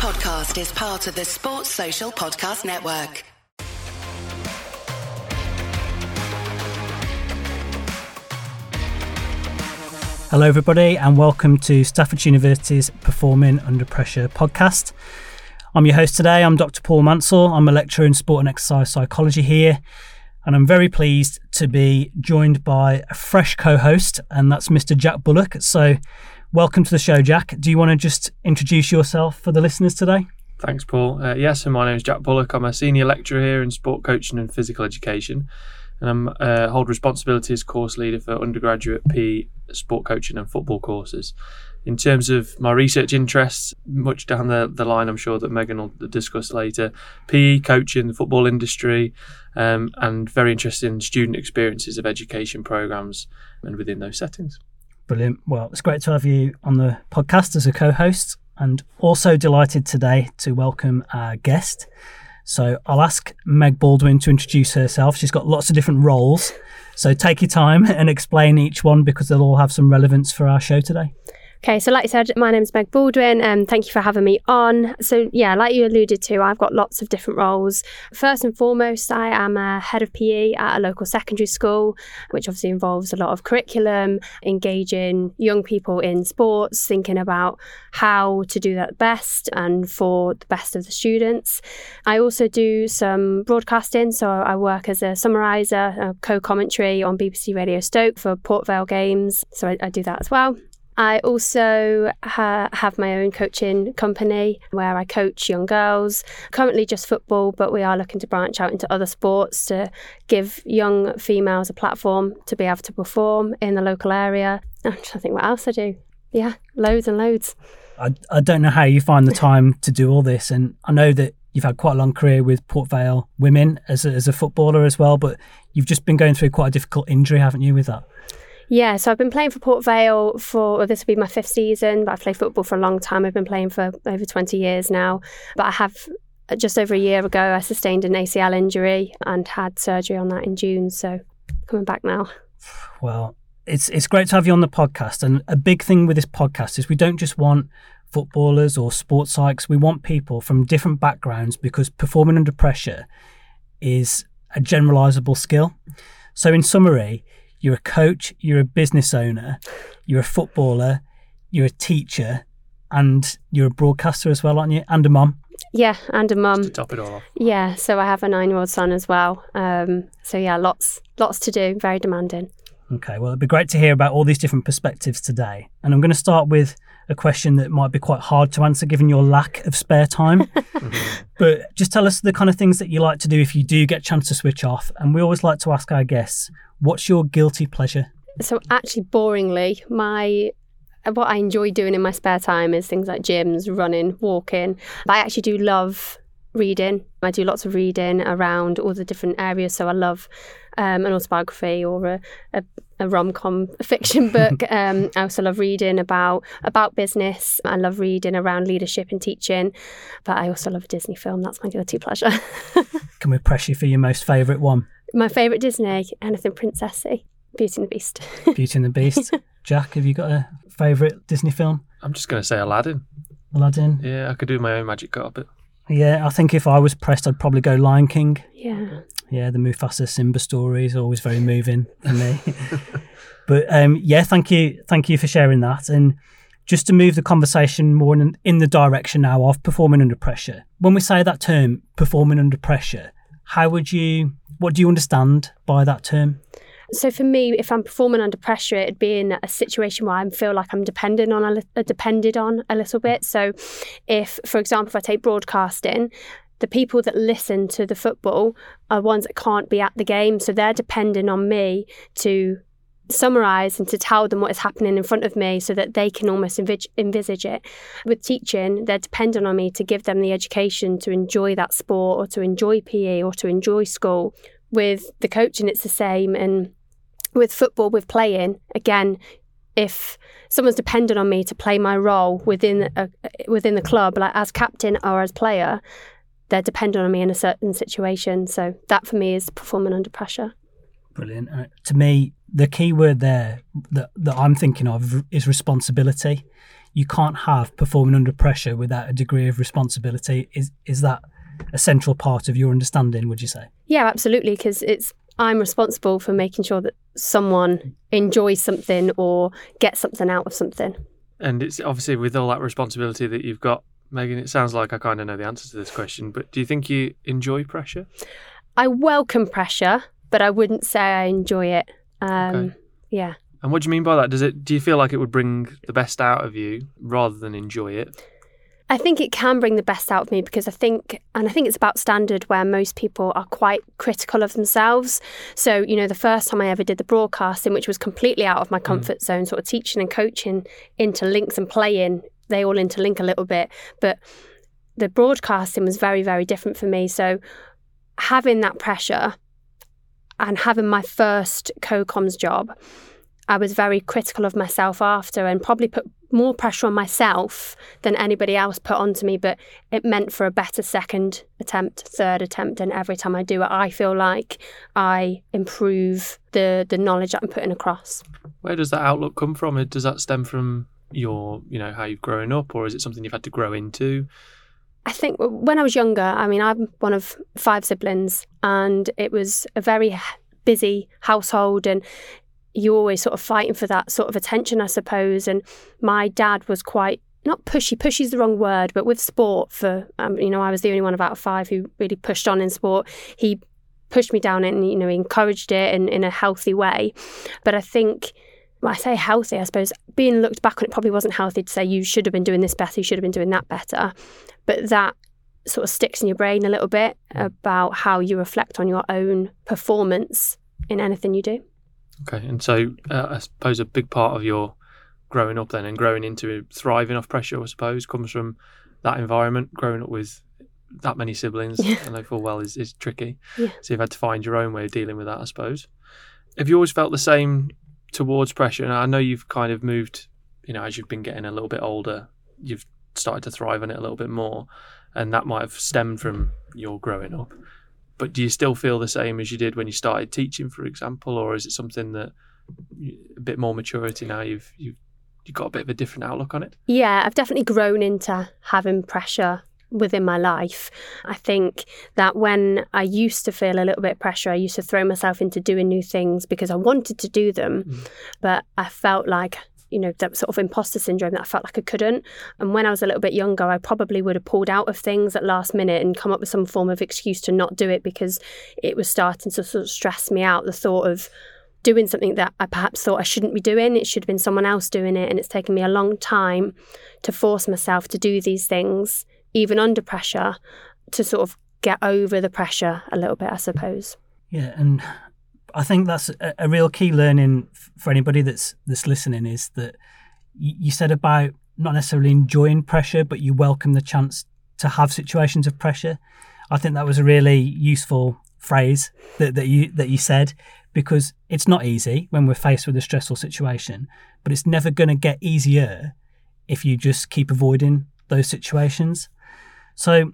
podcast is part of the Sports Social Podcast Network. Hello, everybody, and welcome to Stafford University's Performing Under Pressure podcast. I'm your host today. I'm Dr. Paul Mansell. I'm a lecturer in sport and exercise psychology here, and I'm very pleased to be joined by a fresh co host, and that's Mr. Jack Bullock. So, welcome to the show, Jack. Do you want to just introduce yourself for the listeners today? Thanks, Paul. Uh, yes, and my name is Jack Bullock. I'm a senior lecturer here in sport coaching and physical education, and I uh, hold responsibility as course leader for undergraduate PE, sport coaching, and football courses. In terms of my research interests, much down the, the line, I'm sure that Megan will discuss later. PE, coaching, the football industry, um, and very interested in student experiences of education programs and within those settings. Brilliant. Well, it's great to have you on the podcast as a co host, and also delighted today to welcome our guest. So I'll ask Meg Baldwin to introduce herself. She's got lots of different roles. So take your time and explain each one because they'll all have some relevance for our show today. Okay, so like I said, my name is Meg Baldwin, and thank you for having me on. So, yeah, like you alluded to, I've got lots of different roles. First and foremost, I am a head of PE at a local secondary school, which obviously involves a lot of curriculum, engaging young people in sports, thinking about how to do that best and for the best of the students. I also do some broadcasting, so I work as a summariser, co commentary on BBC Radio Stoke for Port Vale games, so I, I do that as well. I also ha- have my own coaching company where I coach young girls, currently just football, but we are looking to branch out into other sports to give young females a platform to be able to perform in the local area. I'm trying to think what else I do. Yeah, loads and loads. I, I don't know how you find the time to do all this. And I know that you've had quite a long career with Port Vale women as a, as a footballer as well, but you've just been going through quite a difficult injury, haven't you, with that? Yeah, so I've been playing for Port Vale for well, this will be my fifth season, but I've played football for a long time. I've been playing for over 20 years now. But I have uh, just over a year ago, I sustained an ACL injury and had surgery on that in June. So coming back now. Well, it's it's great to have you on the podcast. And a big thing with this podcast is we don't just want footballers or sports psychs. We want people from different backgrounds because performing under pressure is a generalizable skill. So in summary, you're a coach, you're a business owner, you're a footballer, you're a teacher, and you're a broadcaster as well, aren't you? And a mum. Yeah, and a mum. To top it all off. Yeah, so I have a nine-year-old son as well. Um, so yeah, lots, lots to do. Very demanding. Okay, well, it'd be great to hear about all these different perspectives today. And I'm going to start with a question that might be quite hard to answer given your lack of spare time. But just tell us the kind of things that you like to do if you do get a chance to switch off. And we always like to ask our guests, what's your guilty pleasure? So actually, boringly, my what I enjoy doing in my spare time is things like gyms, running, walking. But I actually do love reading. I do lots of reading around all the different areas. So I love um, an autobiography or a, a, a rom com fiction book. um, I also love reading about about business. I love reading around leadership and teaching. But I also love a Disney film. That's my guilty pleasure. Can we press you for your most favourite one? my favourite Disney, anything princessy, Beauty and the Beast. Beauty and the Beast. Jack, have you got a favourite Disney film? I'm just going to say Aladdin. Aladdin. Yeah, I could do my own magic carpet. Yeah, I think if I was pressed, I'd probably go Lion King. yeah. Yeah, the Mufasa Simba story is always very moving for me. but um, yeah, thank you, thank you for sharing that. And just to move the conversation more in, in the direction now of performing under pressure. When we say that term, performing under pressure, how would you? What do you understand by that term? So for me, if I'm performing under pressure, it'd be in a situation where I feel like I'm dependent on a li- uh, depended on a little bit. So, if, for example, if I take broadcasting, the people that listen to the football are ones that can't be at the game, so they're depending on me to summarize and to tell them what is happening in front of me so that they can almost envis- envisage it. With teaching, they're dependent on me to give them the education to enjoy that sport or to enjoy PE or to enjoy school. With the coaching, it's the same. And with football, with playing, again, if someone's dependent on me to play my role within a, within the club, like as captain or as player, they're dependent on me in a certain situation. So that for me is performing under pressure. Brilliant. Uh, to me, the key word there that, that I'm thinking of is responsibility. you can't have performing under pressure without a degree of responsibility. Is is that a central part of your understanding? Would you say? Yeah, absolutely. Because it's I'm responsible for making sure that someone enjoys something or gets something out of something. And it's obviously with all that responsibility that you've got, Megan. It sounds like I kind of know the answer to this question, but do you think you enjoy pressure? I welcome pressure, but I wouldn't say I enjoy it. Um, Okay. Yeah. And what do you mean by that? Does it? Do you feel like it would bring the best out of you rather than enjoy it? I think it can bring the best out of me because I think, and I think it's about standard where most people are quite critical of themselves. So, you know, the first time I ever did the broadcasting, which was completely out of my mm. comfort zone, sort of teaching and coaching interlinks and playing, they all interlink a little bit. But the broadcasting was very, very different for me. So, having that pressure and having my first co-coms job, I was very critical of myself after and probably put more pressure on myself than anybody else put onto me. But it meant for a better second attempt, third attempt, and every time I do it, I feel like I improve the the knowledge that I'm putting across. Where does that outlook come from? Does that stem from your, you know, how you've grown up, or is it something you've had to grow into? I think when I was younger, I mean, I'm one of five siblings, and it was a very busy household, and you always sort of fighting for that sort of attention, I suppose. And my dad was quite not pushy. Pushy's the wrong word, but with sport, for um, you know, I was the only one of out of five who really pushed on in sport. He pushed me down it, and you know, he encouraged it in in a healthy way. But I think. Well, I say healthy, I suppose being looked back on it probably wasn't healthy to say you should have been doing this better, you should have been doing that better. But that sort of sticks in your brain a little bit about how you reflect on your own performance in anything you do. Okay, and so uh, I suppose a big part of your growing up then and growing into thriving off pressure, I suppose, comes from that environment. Growing up with that many siblings, Yeah. I know full well is, is tricky. Yeah. So you've had to find your own way of dealing with that, I suppose. Have you always felt the same towards pressure? And I know you've kind of moved, you know, as you've been getting a little bit older, you've started to thrive on it a little bit more, and that might have stemmed from your growing up. But do you still feel the same as you did when you started teaching, for example, or is it something that a bit more maturity now? You've you've you've got a bit of a different outlook on it. Yeah, I've definitely grown into having pressure within my life. I think that when I used to feel a little bit pressure, I used to throw myself into doing new things because I wanted to do them, mm. but I felt like you know that sort of imposter syndrome that I felt like I couldn't. And when I was a little bit younger, I probably would have pulled out of things at last minute and come up with some form of excuse to not do it because it was starting to sort of stress me out. The thought of doing something that I perhaps thought I shouldn't be doing. It should have been someone else doing it. And it's taken me a long time to force myself to do these things, even under pressure, to sort of get over the pressure a little bit, I suppose. Yeah, and I think that's a, a real key learning for anybody that's that's listening is that you, you said about not necessarily enjoying pressure, but you welcome the chance to have situations of pressure. I think that was a really useful phrase that, that you that you said because it's not easy when we're faced with a stressful situation, but it's never going to get easier if you just keep avoiding those situations. So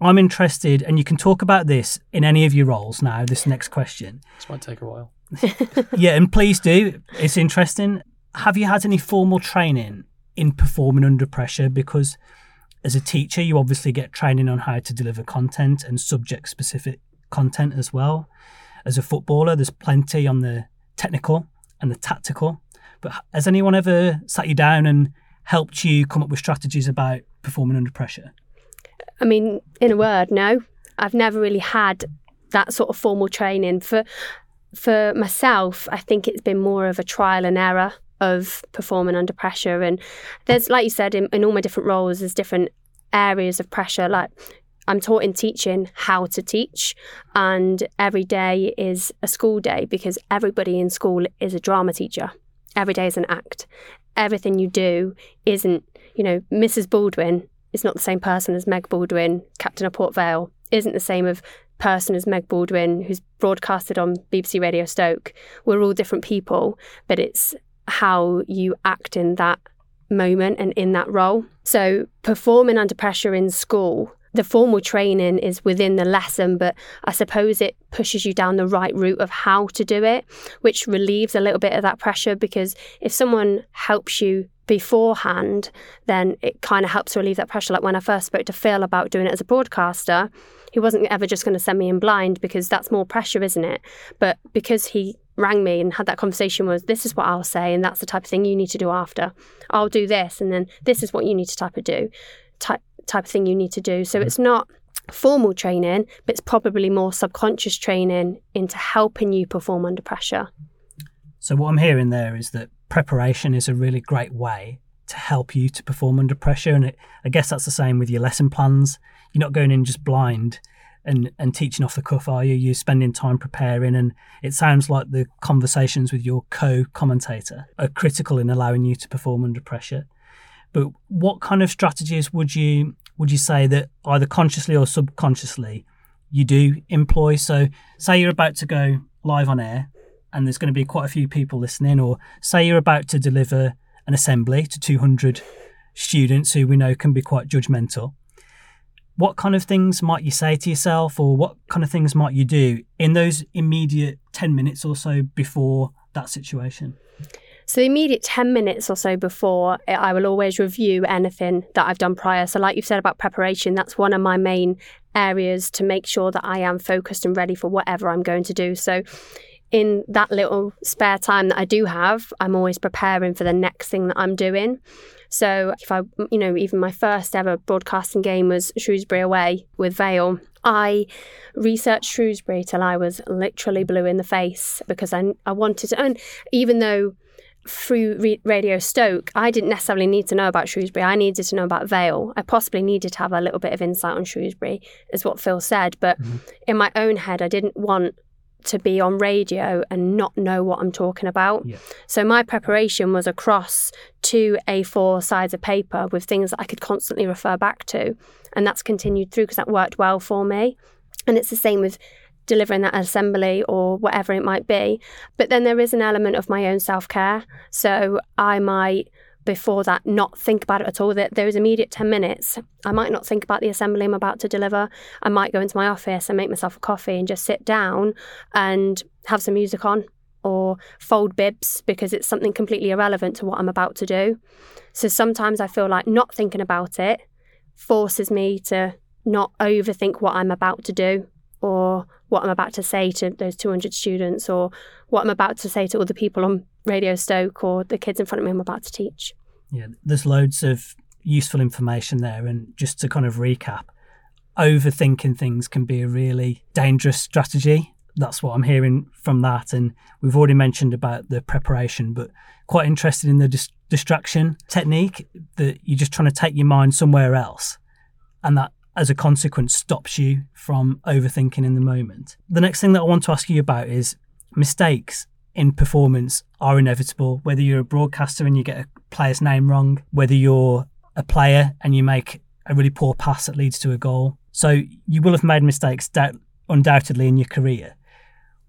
I'm interested, and you can talk about this in any of your roles now. This next question. This might take a while. Yeah, and please do. It's interesting. Have you had any formal training in performing under pressure? Because as a teacher, you obviously get training on how to deliver content and subject specific content as well. As a footballer, there's plenty on the technical and the tactical. But has anyone ever sat you down and helped you come up with strategies about performing under pressure? I mean, in a word, no. I've never really had that sort of formal training. For for myself, I think it's been more of a trial and error of performing under pressure. And there's, like you said, in, in all my different roles, there's different areas of pressure. Like I'm taught in teaching how to teach, and every day is a school day because everybody in school is a drama teacher. Every day is an act. Everything you do isn't, you know, Mrs. Baldwin is not the same person as Meg Baldwin, captain of Port Vale, isn't the same of person as Meg Baldwin, who's broadcasted on BBC Radio Stoke. We're all different people, but it's how you act in that moment and in that role. So performing under pressure in school the formal training is within the lesson, but I suppose it pushes you down the right route of how to do it, which relieves a little bit of that pressure because if someone helps you beforehand, then it kind of helps relieve that pressure. Like when I first spoke to Phil about doing it as a broadcaster, he wasn't ever just going to send me in blind because that's more pressure, isn't it? But because he rang me and had that conversation was this is what I'll say and that's the type of thing you need to do after. I'll do this and then this is what you need to type of do type type of thing you need to do. So mm-hmm. it's not formal training, but it's probably more subconscious training into helping you perform under pressure. So what I'm hearing there is that preparation is a really great way to help you to perform under pressure and it, I guess that's the same with your lesson plans. You're not going in just blind and, and teaching off the cuff, are you? You're spending time preparing, and it sounds like the conversations with your co commentator are critical in allowing you to perform under pressure. But what kind of strategies would you would you say that either consciously or subconsciously you do employ? So, say you're about to go live on air, and there's going to be quite a few people listening, or say you're about to deliver an assembly to 200 students who we know can be quite judgmental what kind of things might you say to yourself or what kind of things might you do in those immediate 10 minutes or so before that situation? So, the immediate 10 minutes or so before, eh, I will always review anything that I've done prior. So, like you've said about preparation, that's one of my main areas to make sure that I am focused and ready for whatever I'm going to do. So, in that little spare time that I do have, I'm always preparing for the next thing that I'm doing. So if I, you know, even my first ever broadcasting game was Shrewsbury away with Vale. I researched Shrewsbury till I was literally blue in the face because I, I wanted to, and even though through Radio Stoke, I didn't necessarily need to know about Shrewsbury. I needed to know about Vale. I possibly needed to have a little bit of insight on Shrewsbury, is what Phil said. But mm-hmm. in my own head, I didn't want to be on radio and not know what I'm talking about. Yeah. So my preparation was across two A4 sides of paper with things that I could constantly refer back to. And that's continued through because that worked well for me. And it's the same with delivering that assembly or whatever it might be. But then there is an element of my own self care. So I might before that not think about it at all. That those immediate 10 minutes, I might not think about the assembly I'm about to deliver. I might go into my office and make myself a coffee and just sit down and have some music on or fold bibs because it's something completely irrelevant to what I'm about to do. So sometimes I feel like not thinking about it forces me to not overthink what I'm about to do or what I'm about to say to those 200 students or what I'm about to say to other people on Radio Stoke or the kids in front of me I'm about to teach. Yeah, there's loads of useful information there. And just to kind of recap, overthinking things can be a really dangerous strategy. That's what I'm hearing from that. And we've already mentioned about the preparation, but quite interested in the dis- distraction technique that you're just trying to take your mind somewhere else. And that as a consequence stops you from overthinking in the moment. The next thing that I want to ask you about is mistakes in performance are inevitable, whether you're a broadcaster and you get a player's name wrong, whether you're a player and you make a really poor pass that leads to a goal. So you will have made mistakes doubt, undoubtedly in your career.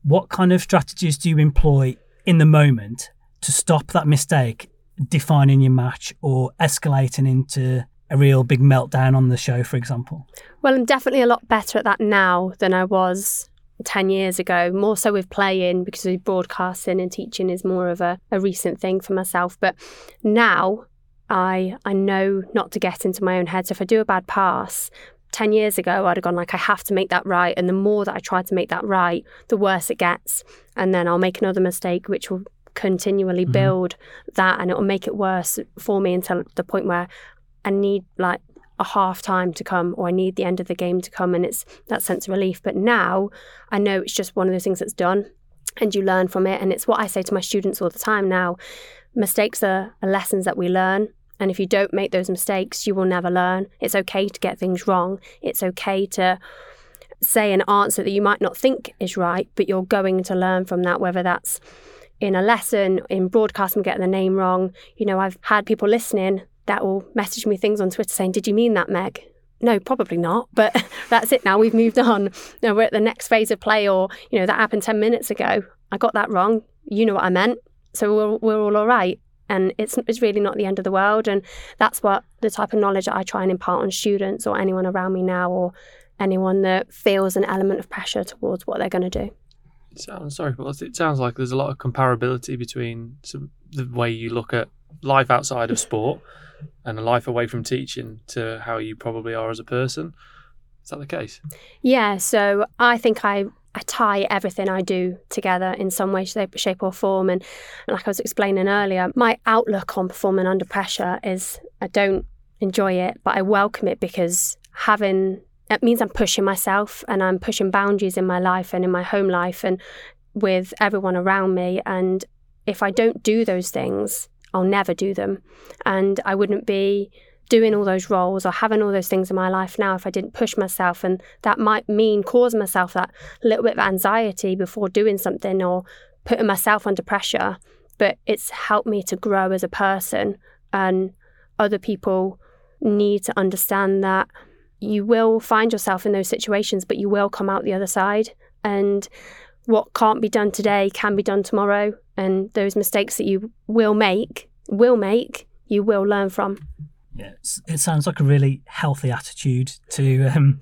What kind of strategies do you employ in the moment to stop that mistake defining your match or escalating into a real big meltdown on the show, for example? Well, I'm definitely a lot better at that now than I was 10 years ago, more so with playing because broadcasting and teaching is more of a, a recent thing for myself. But now I I know not to get into my own head. So if I do a bad pass, 10 years ago, I'd have gone like, I have to make that right. And the more that I try to make that right, the worse it gets. And then I'll make another mistake, which will continually mm-hmm. build that and it will make it worse for me until the point where I need like a half time to come or I need the end of the game to come and it's that sense of relief. But now I know it's just one of those things that's done and you learn from it. And it's what I say to my students all the time now. Mistakes are, are lessons that we learn. And if you don't make those mistakes, you will never learn. It's okay to get things wrong. It's okay to say an answer that you might not think is right, but you're going to learn from that, whether that's in a lesson, in broadcasting, getting the name wrong. You know, I've had people listening that will message me things on Twitter saying, Did you mean that, Meg? No, probably not. But that's it now. We've moved on. Know, we're at the next phase of play, or, you know, that happened 10 minutes ago. I got that wrong. You know what I meant. So we're, we're all all right. and it's it's really not the end of the world. And that's what the type of knowledge that I try and impart on students or anyone around me now, or anyone that feels an element of pressure towards what they're going to do. It sounds sorry, but it sounds like there's a lot of comparability between some, the way you look at life outside of sport and a life away from teaching to how you probably are as a person. Is that the case? Yeah. So I think I I tie everything I do together in some way, shape, shape or form. And like I was explaining earlier, my outlook on performing under pressure is I don't enjoy it, but I welcome it because having it means I'm pushing myself and I'm pushing boundaries in my life and in my home life and with everyone around me. And if I don't do those things, I'll never do them. And I wouldn't be doing all those roles or having all those things in my life now if I didn't push myself. And that might mean causing myself that little bit of anxiety before doing something or putting myself under pressure. But it's helped me to grow as a person. And other people need to understand that you will find yourself in those situations, but you will come out the other side. And what can't be done today can be done tomorrow. And those mistakes that you will make, will make, you will learn from. Yeah, it sounds like a really healthy attitude to um,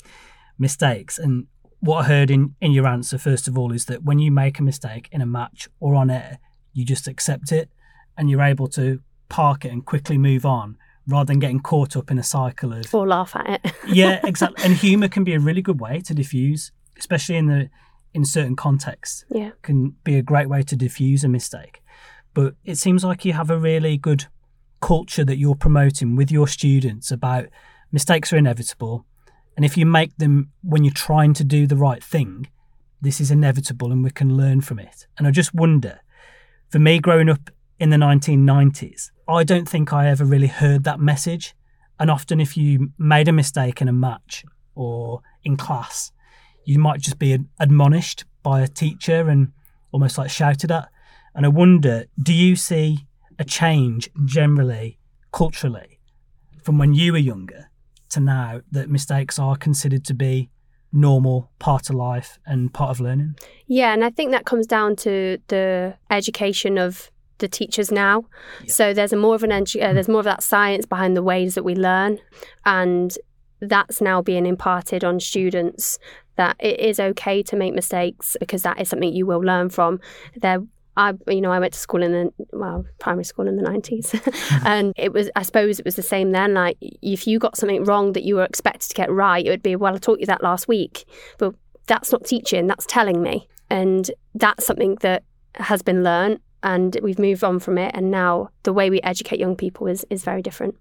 mistakes. And what I heard in, in your answer, first of all, is that when you make a mistake in a match or on air, you just accept it and you're able to park it and quickly move on rather than getting caught up in a cycle of or laugh at it. yeah, exactly. And humor can be a really good way to diffuse, especially in the in certain contexts. Yeah, can be a great way to diffuse a mistake. But it seems like you have a really good culture that you're promoting with your students about mistakes are inevitable, and if you make them when you're trying to do the right thing, this is inevitable, and we can learn from it. And I just wonder, for me, growing up in the 1990s, I don't think I ever really heard that message. And often, if you made a mistake in a match or in class, you might just be admonished by a teacher and almost like shouted at. And I wonder, do you see a change generally, culturally, from when you were younger to now that mistakes are considered to be normal part of life and part of learning? Yeah, and I think that comes down to the education of the teachers now. Yeah. So there's a more of an edu- uh, there's more of that science behind the ways that we learn, and that's now being imparted on students that it is okay to make mistakes because that is something you will learn from. There I, you know, I went to school in the well, primary school in the nineties, and it was, I suppose, it was the same then. Like, if you got something wrong that you were expected to get right, it would be, well, I taught you that last week, but that's not teaching, that's telling me, and that's something that has been learned and we've moved on from it. And now the way we educate young people is is very different.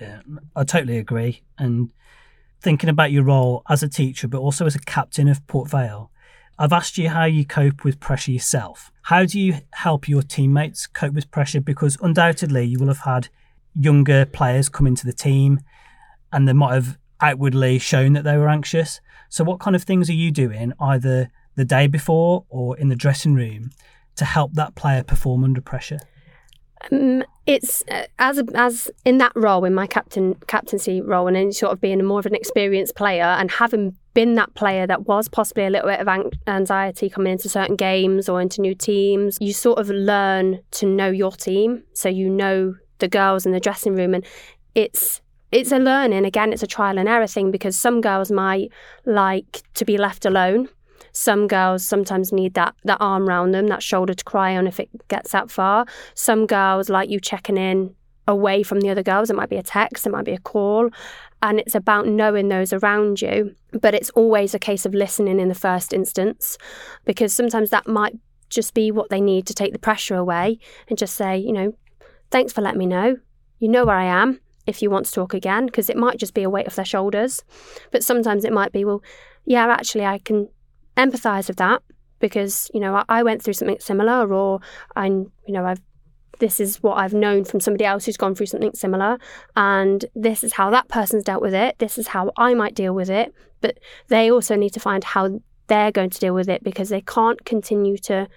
Yeah i totally agree. And thinking about your role as a teacher but also as a captain of port vale. I've asked you how you cope with pressure yourself. How do you help your teammates cope with pressure? Because undoubtedly you will have had younger players come into the team and they might have outwardly shown that they were anxious. So what kind of things are you doing either the day before or in the dressing room to help that player perform under pressure? Um, it's uh, as as in that role in my captain captaincy role and in sort of being more of an experienced player and having been that player that was possibly a little bit of anxiety coming into certain games or into new teams you sort of learn to know your team. So you know the girls in the dressing room and it's it's a learning. Again it's a trial and error thing because some girls might like to be left alone some girls sometimes need that that arm around them, that shoulder to cry on if it gets that far. Some girls like you checking in away from the other girls. It might be a text, it might be a call. And it's about knowing those around you. But it's always a case of listening in the first instance because sometimes that might just be what they need to take the pressure away and just say, you know, thanks for letting me know. You know where I am if you want to talk again, because it might just be a weight off their shoulders. But sometimes it might be, well, yeah, actually, I can empathize with that because you know I, I went through something similar or I'm you know I've this is what I've known from somebody else who's gone through something similar and this is how that person's dealt with it this is how I might deal with it but they also need to find how they're going to deal with it because they can't continue to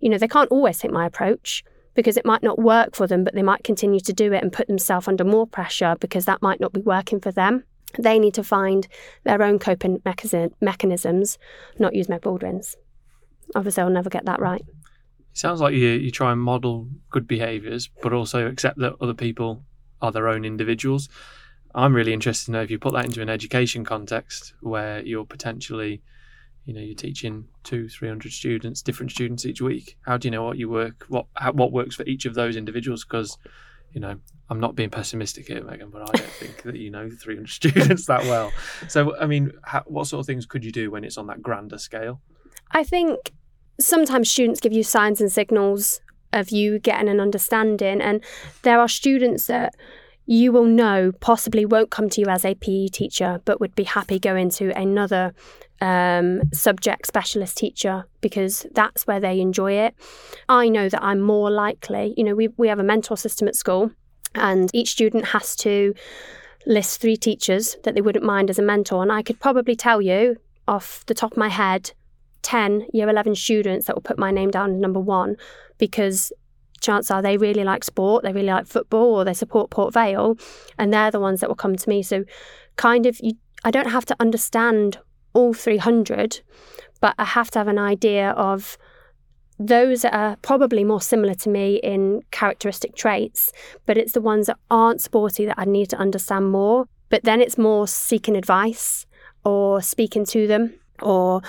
you know they can't always take my approach because it might not work for them but they might continue to do it and put themselves under more pressure because that might not be working for them they need to find their own coping mechanisms, not use Meg Baldwin's. Obviously, I'll never get that right. It sounds like you you try and model good behaviours, but also accept that other people are their own individuals. I'm really interested to know if you put that into an education context where you're potentially, you know, you're teaching two, three hundred students, different students each week. How do you know what you work, what how, what works for each of those individuals? Because, you know, I'm not being pessimistic here, Megan, but I don't think that you know 300 students that well. So, I mean, how, what sort of things could you do when it's on that grander scale? I think sometimes students give you signs and signals of you getting an understanding, and there are students that you will know possibly won't come to you as a PE teacher, but would be happy going to another um, subject specialist teacher because that's where they enjoy it. I know that I'm more likely, you know, we, we have a mentor system at school, and each student has to list three teachers that they wouldn't mind as a mentor. And I could probably tell you off the top of my head 10 year 11 students that will put my name down number one because chance are they really like sport, they really like football, or they support Port Vale, and they're the ones that will come to me. So, kind of, you, I don't have to understand all 300, but I have to have an idea of those are probably more similar to me in characteristic traits, but it's the ones that aren't sporty that I need to understand more. But then it's more seeking advice or speaking to them, or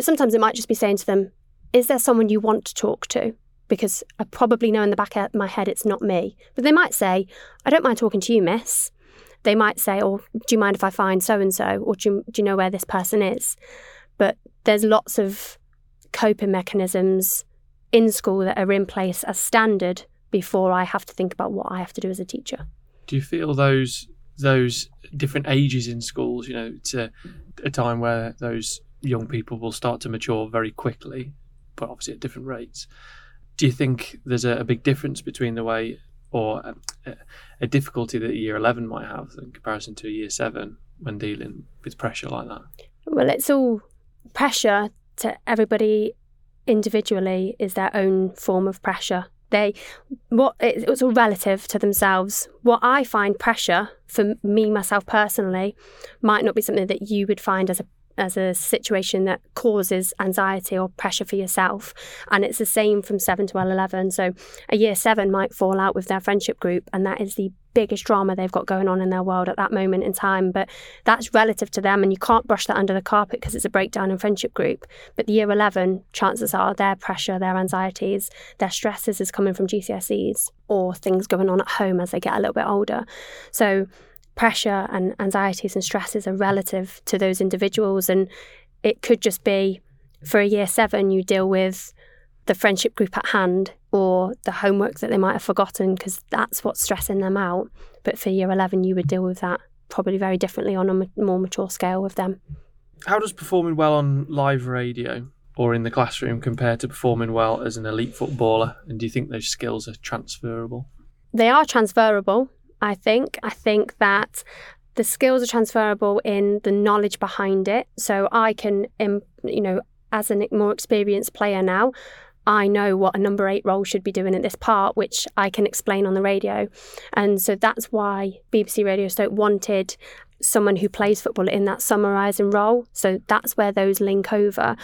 sometimes it might just be saying to them, Is there someone you want to talk to? Because I probably know in the back of my head it's not me. But they might say, I don't mind talking to you, miss. They might say, Oh, do you mind if I find so and so? Or do you, do you know where this person is? But there's lots of coping mechanisms in school that are in place as standard before I have to think about what I have to do as a teacher. Do you feel those those different ages in schools, you know, it's a, a time where those young people will start to mature very quickly, but obviously at different rates. Do you think there's a, a big difference between the way or a, a, difficulty that year 11 might have in comparison to a year 7 when dealing with pressure like that? Well, it's all pressure to everybody individually is their own form of pressure. They, what it, it's all relative to themselves. What I find pressure for me myself personally might not be something that you would find as a as a situation that causes anxiety or pressure for yourself. And it's the same from 7 to 11. So a year 7 might fall out with their friendship group, and that is the biggest drama they've got going on in their world at that moment in time. But that's relative to them, and you can't brush that under the carpet because it's a breakdown in friendship group. But the year 11, chances are their pressure, their anxieties, their stresses is coming from GCSEs or things going on at home as they get a little bit older. So pressure and anxieties and stresses are relative to those individuals. And it could just be for a year seven, you deal with the friendship group at hand or the homework that they might have forgotten because that's what's stressing them out. But for year 11, you would deal with that probably very differently on a more mature scale with them. How does performing well on live radio or in the classroom compare to performing well as an elite footballer? And do you think those skills are transferable? They are transferable. I think. I think that the skills are transferable in the knowledge behind it. So I can, you know, as a more experienced player now, I know what a number eight role should be doing at this part, which I can explain on the radio. And so that's why BBC Radio Stoke wanted someone who plays football in that summarising role. So that's where those link over.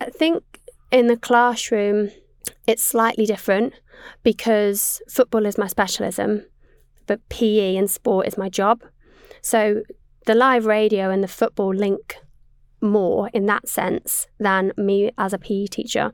I think in the classroom, it's slightly different because football is my specialism but PE and sport is my job. So the live radio and the football link more in that sense than me as a PE teacher.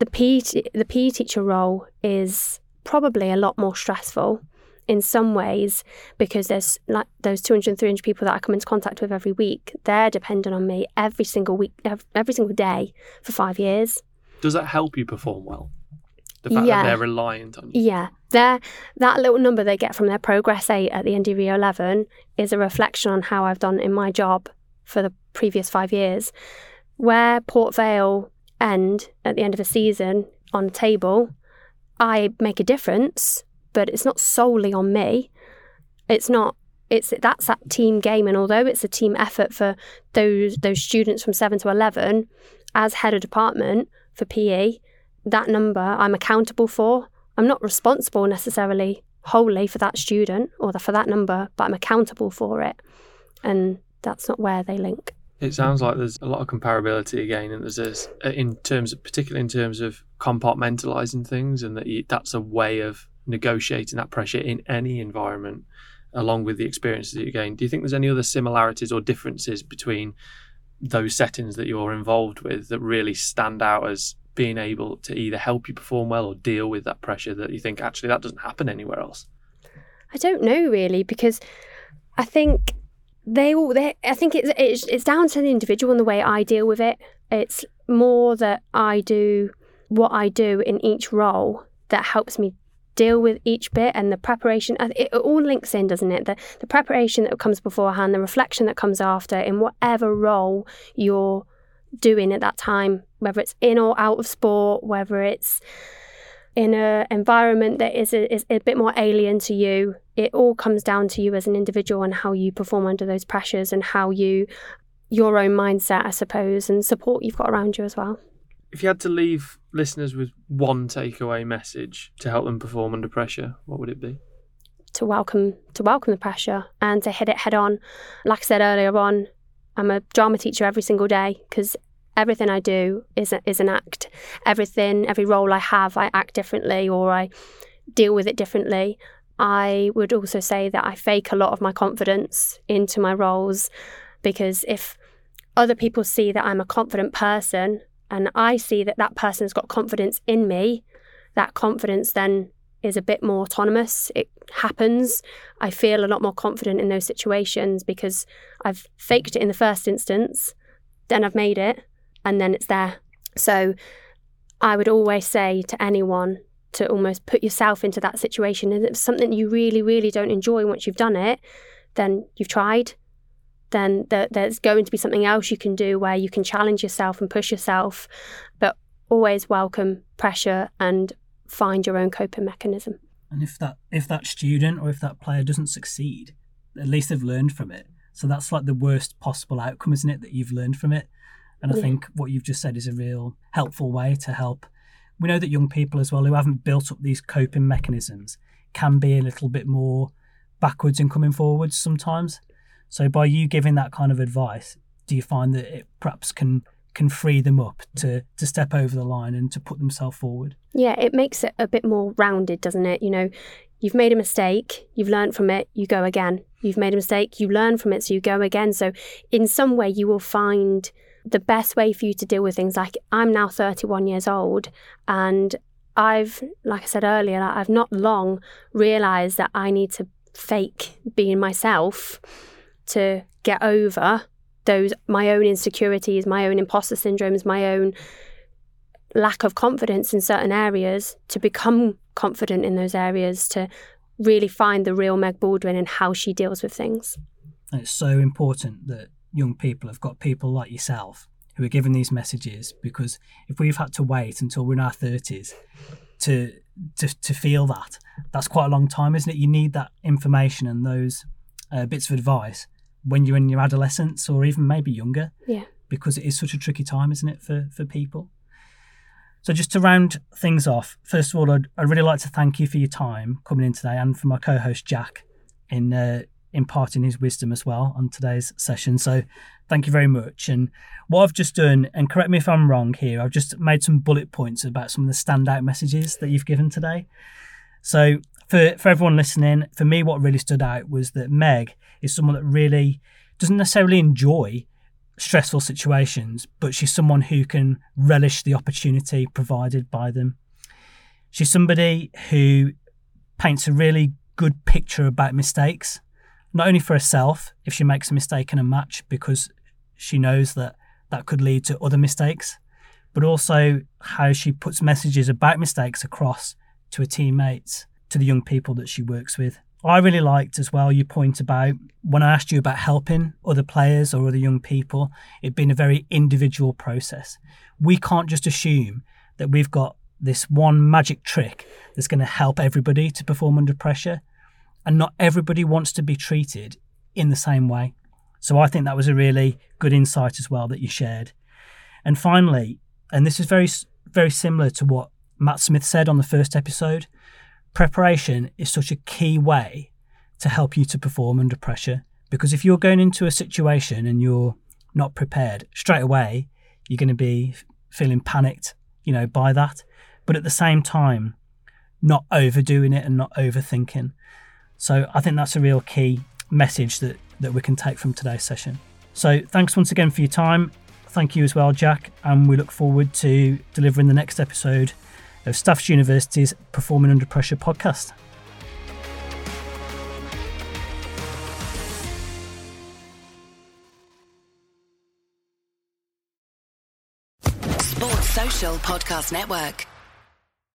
The PE, the PE teacher role is probably a lot more stressful in some ways because there's like those 200 300 people that I come into contact with every week they're dependent on me every single week every single day for 5 years does that help you perform well the fact yeah. that they're reliant on you. Yeah. Their, that little number they get from their progress eight at the end of year 11 is a reflection on how I've done in my job for the previous five years. Where Port Vale end at the end of a season on a table, I make a difference, but it's not solely on me. It's not it's that's that team game and although it's a team effort for those those students from 7 to 11 as head of department for PE that number I'm accountable for. I'm not responsible necessarily wholly for that student or for that number, but I'm accountable for it. And that's not where they link. It sounds like there's a lot of comparability again, and there's this uh, in terms, of, particularly in terms of compartmentalizing things, and that you, that's a way of negotiating that pressure in any environment, along with the experiences that you gain. Do you think there's any other similarities or differences between those settings that you're involved with that really stand out as being able to either help you perform well or deal with that pressure that you think actually that doesn't happen anywhere else? I don't know really because I think they all they I think it's, it's it's down to the individual and the way I deal with it. It's more that I do what I do in each role that helps me deal with each bit and the preparation it all links in doesn't it the, the preparation that comes beforehand the reflection that comes after in whatever role you're doing at that time whether it's in or out of sport whether it's in an environment that is a, is a bit more alien to you, it all comes down to you as an individual and how you perform under those pressures and how you, your own mindset, I suppose, and support you've got around you as well. If you had to leave listeners with one takeaway message to help them perform under pressure, what would it be? To welcome to welcome the pressure and to hit it head on. Like I said earlier on, I'm a drama teacher every single day because everything I do is a, is an act. Everything, every role I have, I act differently or I deal with it differently. I would also say that I fake a lot of my confidence into my roles because if other people see that I'm a confident person and I see that that person's got confidence in me, that confidence then is a bit more autonomous. It happens. I feel a lot more confident in those situations because I've faked it in the first instance, then I've made it, and then it's there. So I would always say to anyone to almost put yourself into that situation. And if it's something you really, really don't enjoy once you've done it, then you've tried. Then there's going to be something else you can do where you can challenge yourself and push yourself, but always welcome pressure and find your own coping mechanism. And if that if that student or if that player doesn't succeed, at least they've learned from it. So that's like the worst possible outcome, isn't it? That you've learned from it. And I yeah. think what you've just said is a real helpful way to help. We know that young people as well who haven't built up these coping mechanisms can be a little bit more backwards in coming forwards sometimes. So by you giving that kind of advice, do you find that it perhaps can can free them up to to step over the line and to put themselves forward? Yeah, it makes it a bit more rounded, doesn't it? You know, you've made a mistake, you've learned from it, you go again. You've made a mistake, you learn from it, so you go again. So in some way you will find the best way for you to deal with things like I'm now 31 years old and I've like I said earlier I've not long realized that I need to fake being myself to get over those my own insecurities, my own imposter syndromes, my own lack of confidence in certain areas to become confident in those areas to really find the real Meg Baldwin and how she deals with things. it's so important that young people have got people like yourself who are giving these messages because if we've had to wait until we're in our 30s to to, to feel that that's quite a long time isn't it you need that information and those uh, bits of advice when you're in your adolescence or even maybe younger yeah because it is such a tricky time isn't it for for people so just to round things off first of all i'd, I'd really like to thank you for your time coming in today and for my co-host jack in uh, imparting his wisdom as well on today's session. So thank you very much. And what I've just done, and correct me if I'm wrong here, I've just made some bullet points about some of the standout messages that you've given today. So for, for everyone listening, for me, what really stood out was that Meg is someone that really doesn't necessarily enjoy stressful situations, but she's someone who can relish the opportunity provided by them. She's somebody who paints a really good picture about mistakes not only for herself if she makes a mistake in a match because she knows that that could lead to other mistakes, but also how she puts messages about mistakes across to her teammates, to the young people that she works with. I really liked as well your point about when I asked you about helping other players or other young people, it being a very individual process. We can't just assume that we've got this one magic trick that's going to help everybody to perform under pressure and not everybody wants to be treated in the same way. So I think that was a really good insight as well that you shared. And finally, and this is very very similar to what Matt Smith said on the first episode, preparation is such a key way to help you to perform under pressure because if you're going into a situation and you're not prepared, straight away you're going to be feeling panicked, you know, by that. But at the same time, not overdoing it and not overthinking. So I think that's a real key message that, that we can take from today's session. So thanks once again for your time. Thank you as well, Jack. And we look forward to delivering the next episode of Staffs University's Performing Under Pressure podcast. Sports Social Podcast Network.